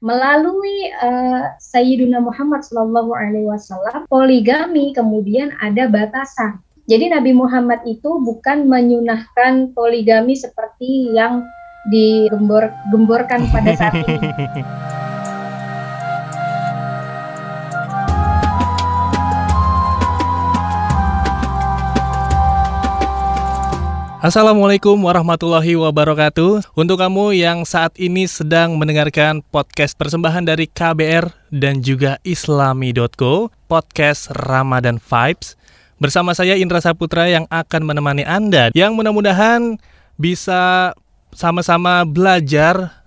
melalui uh, Sayyiduna Muhammad Shallallahu Alaihi Wasallam poligami kemudian ada batasan. Jadi Nabi Muhammad itu bukan menyunahkan poligami seperti yang digembor-gemborkan pada saat ini. Assalamualaikum warahmatullahi wabarakatuh. Untuk kamu yang saat ini sedang mendengarkan podcast persembahan dari KBR dan juga islami.co, podcast Ramadan Vibes. Bersama saya Indra Saputra yang akan menemani Anda yang mudah-mudahan bisa sama-sama belajar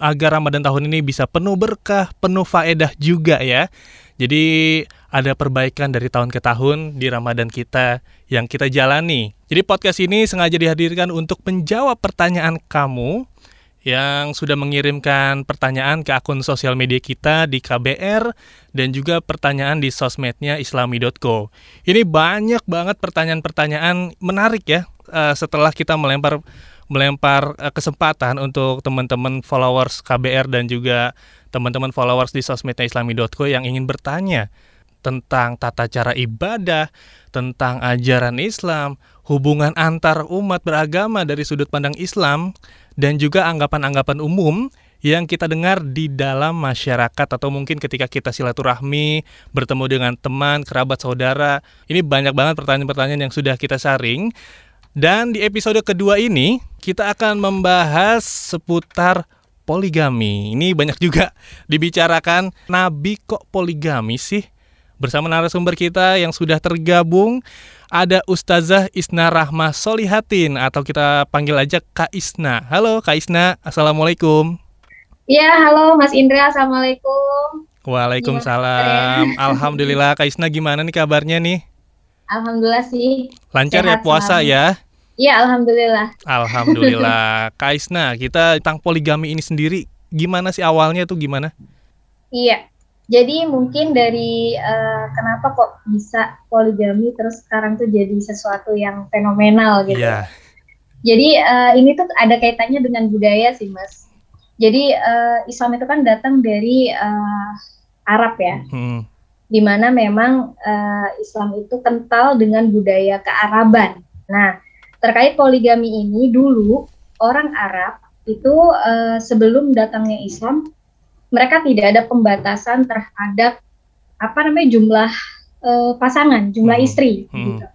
agar Ramadan tahun ini bisa penuh berkah, penuh faedah juga ya. Jadi ada perbaikan dari tahun ke tahun di Ramadan kita yang kita jalani. Jadi podcast ini sengaja dihadirkan untuk menjawab pertanyaan kamu yang sudah mengirimkan pertanyaan ke akun sosial media kita di KBR dan juga pertanyaan di sosmednya islami.co. Ini banyak banget pertanyaan-pertanyaan menarik ya eh, setelah kita melempar melempar eh, kesempatan untuk teman-teman followers KBR dan juga teman-teman followers di sosmednya islami.co yang ingin bertanya tentang tata cara ibadah, tentang ajaran Islam, hubungan antar umat beragama dari sudut pandang Islam, dan juga anggapan-anggapan umum yang kita dengar di dalam masyarakat atau mungkin ketika kita silaturahmi, bertemu dengan teman, kerabat, saudara. Ini banyak banget pertanyaan-pertanyaan yang sudah kita saring. Dan di episode kedua ini, kita akan membahas seputar poligami. Ini banyak juga dibicarakan Nabi kok poligami sih? Bersama narasumber kita yang sudah tergabung ada Ustazah Isna Rahmah Solihatin atau kita panggil aja Kak Isna. Halo Kak Isna, Assalamualaikum. Ya, halo Mas Indra, Assalamualaikum. Waalaikumsalam. Alhamdulillah Kak Isna gimana nih kabarnya nih? Alhamdulillah sih. Lancar ya puasa selalu. ya? Iya, alhamdulillah. Alhamdulillah. Kaisna, kita tentang poligami ini sendiri gimana sih awalnya tuh gimana? Iya. Jadi mungkin dari uh, kenapa kok bisa poligami terus sekarang tuh jadi sesuatu yang fenomenal gitu. Iya. Jadi uh, ini tuh ada kaitannya dengan budaya sih, Mas. Jadi uh, Islam itu kan datang dari uh, Arab ya. Hmm. Di mana memang uh, Islam itu kental dengan budaya kearaban. Nah, terkait poligami ini dulu orang Arab itu uh, sebelum datangnya Islam mereka tidak ada pembatasan terhadap apa namanya jumlah uh, pasangan, jumlah hmm. istri. Hmm. Gitu.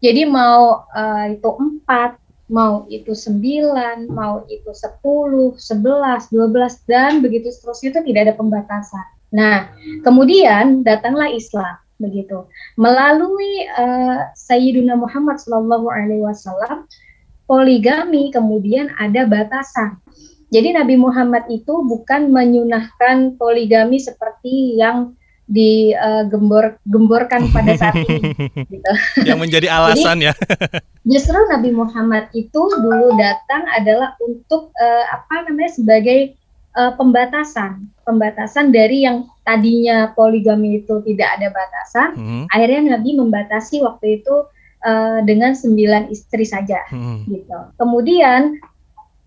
Jadi mau uh, itu empat, mau itu sembilan, mau itu sepuluh, sebelas, dua belas dan begitu seterusnya itu tidak ada pembatasan. Nah, kemudian datanglah Islam begitu. Melalui uh, Sayyiduna Muhammad Shallallahu Alaihi Wasallam, poligami kemudian ada batasan. Jadi Nabi Muhammad itu bukan menyunahkan poligami seperti yang digembor-gemborkan uh, pada saat ini. gitu. Yang menjadi alasan Jadi, ya. justru Nabi Muhammad itu dulu datang adalah untuk uh, apa namanya sebagai uh, pembatasan, pembatasan dari yang tadinya poligami itu tidak ada batasan, hmm. akhirnya Nabi membatasi waktu itu uh, dengan sembilan istri saja, hmm. gitu. Kemudian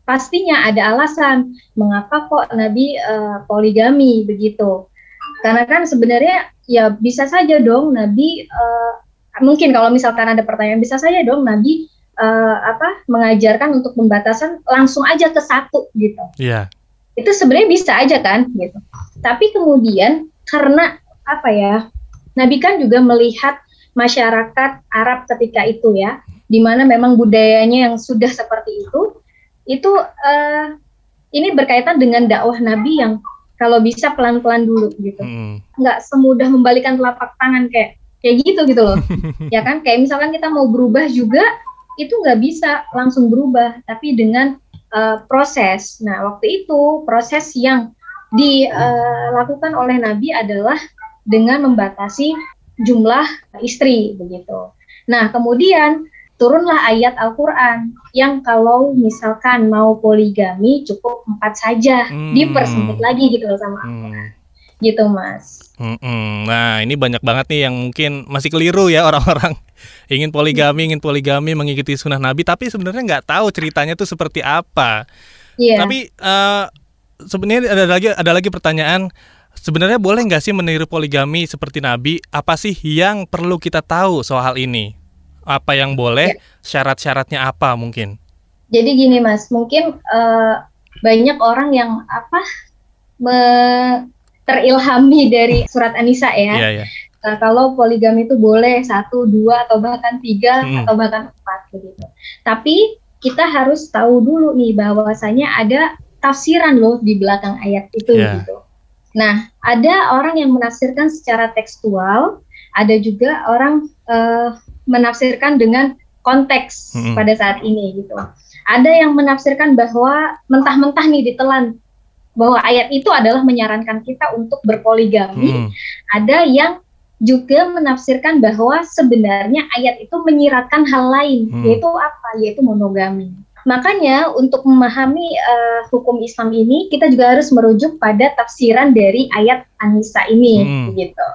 pastinya ada alasan mengapa kok Nabi uh, poligami begitu, karena kan sebenarnya ya bisa saja dong Nabi uh, mungkin kalau misalkan ada pertanyaan bisa saja dong Nabi uh, apa mengajarkan untuk pembatasan langsung aja ke satu gitu. Iya. Yeah itu sebenarnya bisa aja kan gitu tapi kemudian karena apa ya Nabi kan juga melihat masyarakat Arab ketika itu ya di mana memang budayanya yang sudah seperti itu itu uh, ini berkaitan dengan dakwah Nabi yang kalau bisa pelan-pelan dulu gitu hmm. nggak semudah membalikan telapak tangan kayak kayak gitu gitu loh ya kan kayak misalkan kita mau berubah juga itu nggak bisa langsung berubah tapi dengan uh, proses. Nah, waktu itu proses yang dilakukan oleh Nabi adalah dengan membatasi jumlah istri begitu. Nah, kemudian turunlah ayat Al-Quran yang kalau misalkan mau poligami cukup empat saja, hmm. dipersempit lagi gitu loh sama Allah. Hmm. Gitu, Mas. Hmm, nah, ini banyak banget nih yang mungkin masih keliru ya orang-orang ingin poligami, ingin poligami mengikuti sunnah Nabi, tapi sebenarnya nggak tahu ceritanya tuh seperti apa. Yeah. Tapi uh, sebenarnya ada lagi ada lagi pertanyaan sebenarnya boleh nggak sih meniru poligami seperti Nabi? Apa sih yang perlu kita tahu soal hal ini? Apa yang boleh? Ya. Syarat-syaratnya apa mungkin? Jadi gini mas, mungkin uh, banyak orang yang apa me terilhami dari surat Anisa ya. Yeah, yeah. Nah, kalau poligami itu boleh satu, dua, atau bahkan tiga, hmm. atau bahkan empat begitu. Tapi kita harus tahu dulu nih bahwasanya ada tafsiran loh di belakang ayat itu yeah. gitu. Nah, ada orang yang menafsirkan secara tekstual, ada juga orang uh, menafsirkan dengan konteks hmm. pada saat ini gitu. Ada yang menafsirkan bahwa mentah-mentah nih ditelan bahwa ayat itu adalah menyarankan kita untuk berpoligami. Hmm. Ada yang juga menafsirkan bahwa sebenarnya ayat itu menyiratkan hal lain, hmm. yaitu apa? Yaitu monogami. Makanya untuk memahami uh, hukum Islam ini kita juga harus merujuk pada tafsiran dari ayat Anisa ini hmm. gitu.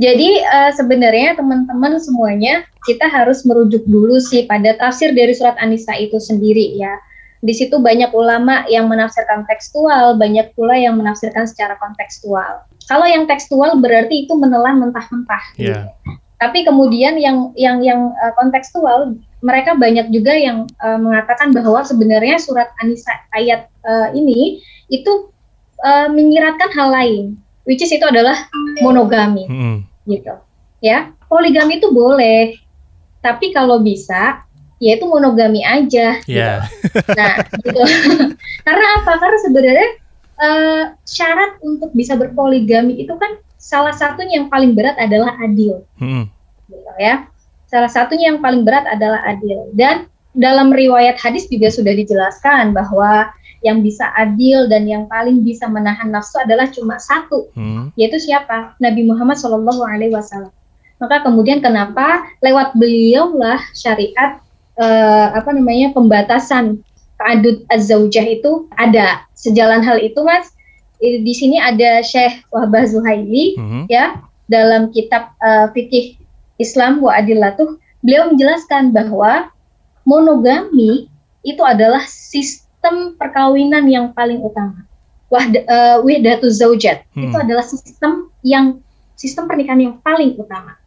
Jadi uh, sebenarnya teman-teman semuanya kita harus merujuk dulu sih pada tafsir dari surat Anisa itu sendiri ya. Di situ banyak ulama yang menafsirkan tekstual, banyak pula yang menafsirkan secara kontekstual. Kalau yang tekstual berarti itu menelan mentah-mentah. Yeah. Gitu. Tapi kemudian yang yang yang uh, kontekstual mereka banyak juga yang uh, mengatakan bahwa sebenarnya surat Anisa ayat uh, ini itu uh, menyiratkan hal lain, which is itu adalah monogami, hmm. Gitu. Ya, poligami itu boleh, tapi kalau bisa, ya itu monogami aja. Yeah. Gitu. Nah, gitu. Karena apa? Karena sebenarnya uh, syarat untuk bisa berpoligami itu kan salah satunya yang paling berat adalah adil, hmm. gitu ya Salah satunya yang paling berat adalah adil. Dan dalam riwayat hadis juga sudah dijelaskan bahwa yang bisa adil dan yang paling bisa menahan nafsu adalah cuma satu, hmm. yaitu siapa? Nabi Muhammad Shallallahu Alaihi Wasallam. Maka kemudian kenapa lewat beliau lah syariat eh, apa namanya pembatasan ta'adud az-zaujah itu ada. Sejalan hal itu Mas, di sini ada Syekh Wahbah Zuhaili hmm. ya dalam kitab uh, fikih Islam wa adillatuh, beliau menjelaskan bahwa monogami itu adalah sistem perkawinan yang paling utama. Wahda, uh, wihdatu zaujat hmm. itu adalah sistem yang sistem pernikahan yang paling utama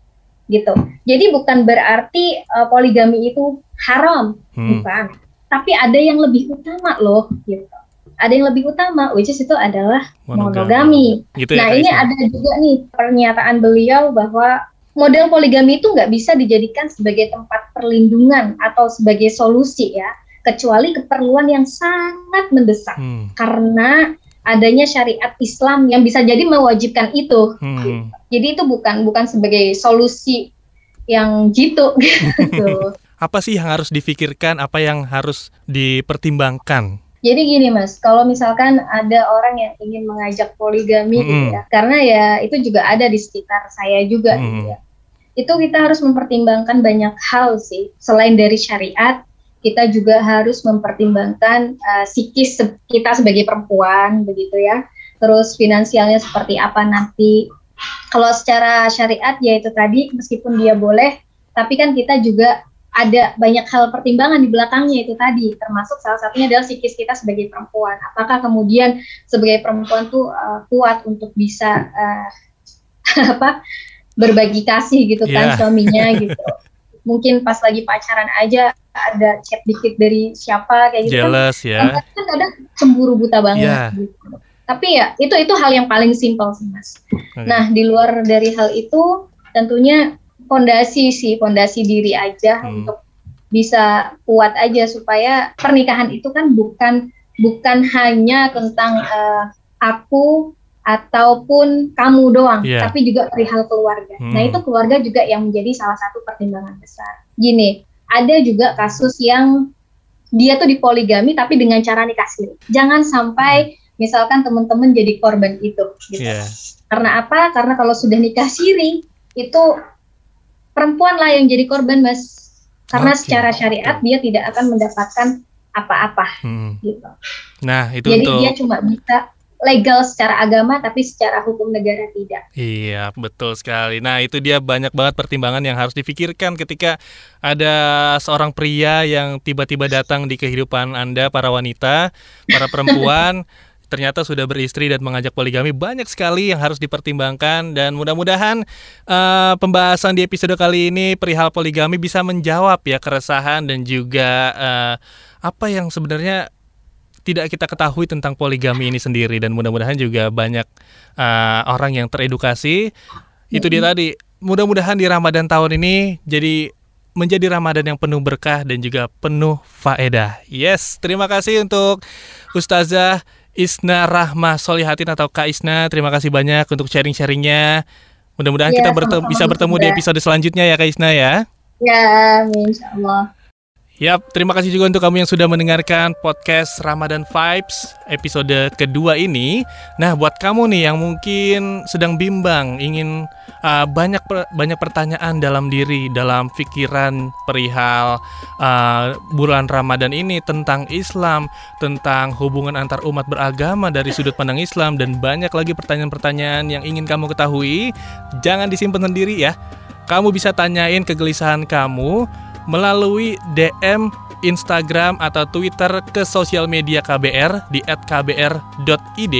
gitu. Jadi bukan berarti uh, poligami itu haram, hmm. bukan. Tapi ada yang lebih utama loh gitu. Ada yang lebih utama, which is itu adalah monogami. monogami. Gitu ya, nah ini ada juga nih pernyataan beliau bahwa model poligami itu nggak bisa dijadikan sebagai tempat perlindungan atau sebagai solusi ya, kecuali keperluan yang sangat mendesak hmm. karena adanya syariat Islam yang bisa jadi mewajibkan itu. Hmm. Jadi itu bukan bukan sebagai solusi yang gitu. gitu. apa sih yang harus difikirkan, apa yang harus dipertimbangkan? Jadi gini mas, kalau misalkan ada orang yang ingin mengajak poligami mm gitu ya, karena ya itu juga ada di sekitar saya juga mm gitu ya. Itu kita harus mempertimbangkan banyak hal sih. Selain dari syariat, kita juga harus mempertimbangkan uh, psikis kita sebagai perempuan begitu ya. Terus finansialnya seperti apa nanti. Kalau secara syariat ya itu tadi meskipun dia boleh, tapi kan kita juga ada banyak hal pertimbangan di belakangnya itu tadi, termasuk salah satunya adalah psikis kita sebagai perempuan. Apakah kemudian sebagai perempuan tuh uh, kuat untuk bisa uh, apa berbagi kasih gitu kan yeah. suaminya gitu. Mungkin pas lagi pacaran aja ada chat dikit dari siapa kayak gitu. Kan. Jealous kan. ya. Kan kadang cemburu buta banget yeah. gitu. Tapi ya itu itu hal yang paling simpel sih mas. Okay. Nah di luar dari hal itu tentunya fondasi sih, fondasi diri aja hmm. untuk bisa kuat aja supaya pernikahan itu kan bukan bukan hanya tentang uh, aku ataupun kamu doang, yeah. tapi juga perihal keluarga. Hmm. Nah itu keluarga juga yang menjadi salah satu pertimbangan besar. Gini, ada juga kasus yang dia tuh dipoligami tapi dengan cara nikah siri. Jangan sampai misalkan teman-teman jadi korban itu. Gitu. Yeah. Karena apa? Karena kalau sudah nikah siri itu perempuan lah yang jadi korban mas karena okay. secara syariat dia tidak akan mendapatkan apa-apa hmm. gitu. Nah itu jadi untuk... dia cuma bisa legal secara agama tapi secara hukum negara tidak. Iya, betul sekali. Nah, itu dia banyak banget pertimbangan yang harus difikirkan ketika ada seorang pria yang tiba-tiba datang di kehidupan Anda para wanita, para perempuan ternyata sudah beristri dan mengajak poligami banyak sekali yang harus dipertimbangkan dan mudah-mudahan uh, pembahasan di episode kali ini perihal poligami bisa menjawab ya keresahan dan juga uh, apa yang sebenarnya tidak kita ketahui tentang poligami ini sendiri dan mudah-mudahan juga banyak uh, orang yang teredukasi. Itu dia tadi. Mudah-mudahan di Ramadan tahun ini jadi menjadi Ramadan yang penuh berkah dan juga penuh faedah. Yes, terima kasih untuk Ustazah Isna Rahma Solihatin atau Kak Isna. Terima kasih banyak untuk sharing-sharingnya. Mudah-mudahan ya, kita bertemu, bisa bertemu juga. di episode selanjutnya ya Kak Isna ya. Ya, insya Allah. Yap, terima kasih juga untuk kamu yang sudah mendengarkan podcast Ramadan Vibes episode kedua ini. Nah, buat kamu nih yang mungkin sedang bimbang, ingin uh, banyak per, banyak pertanyaan dalam diri, dalam pikiran perihal uh, bulan Ramadan ini tentang Islam, tentang hubungan antar umat beragama dari sudut pandang Islam dan banyak lagi pertanyaan-pertanyaan yang ingin kamu ketahui, jangan disimpan sendiri ya. Kamu bisa tanyain kegelisahan kamu melalui DM Instagram atau Twitter ke sosial media KBR di @kbr.id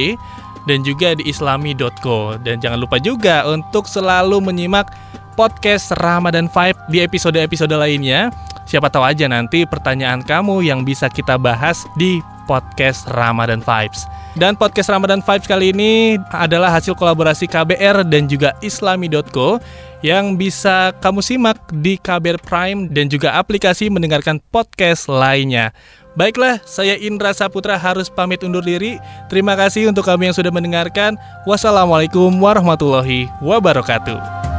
dan juga di islami.co. Dan jangan lupa juga untuk selalu menyimak podcast Ramadan Vibe di episode-episode lainnya. Siapa tahu aja nanti pertanyaan kamu yang bisa kita bahas di podcast Ramadan Vibes. Dan podcast Ramadan Vibes kali ini adalah hasil kolaborasi KBR dan juga islami.co yang bisa kamu simak di KBR Prime dan juga aplikasi mendengarkan podcast lainnya. Baiklah, saya Indra Saputra harus pamit undur diri. Terima kasih untuk kamu yang sudah mendengarkan. Wassalamualaikum warahmatullahi wabarakatuh.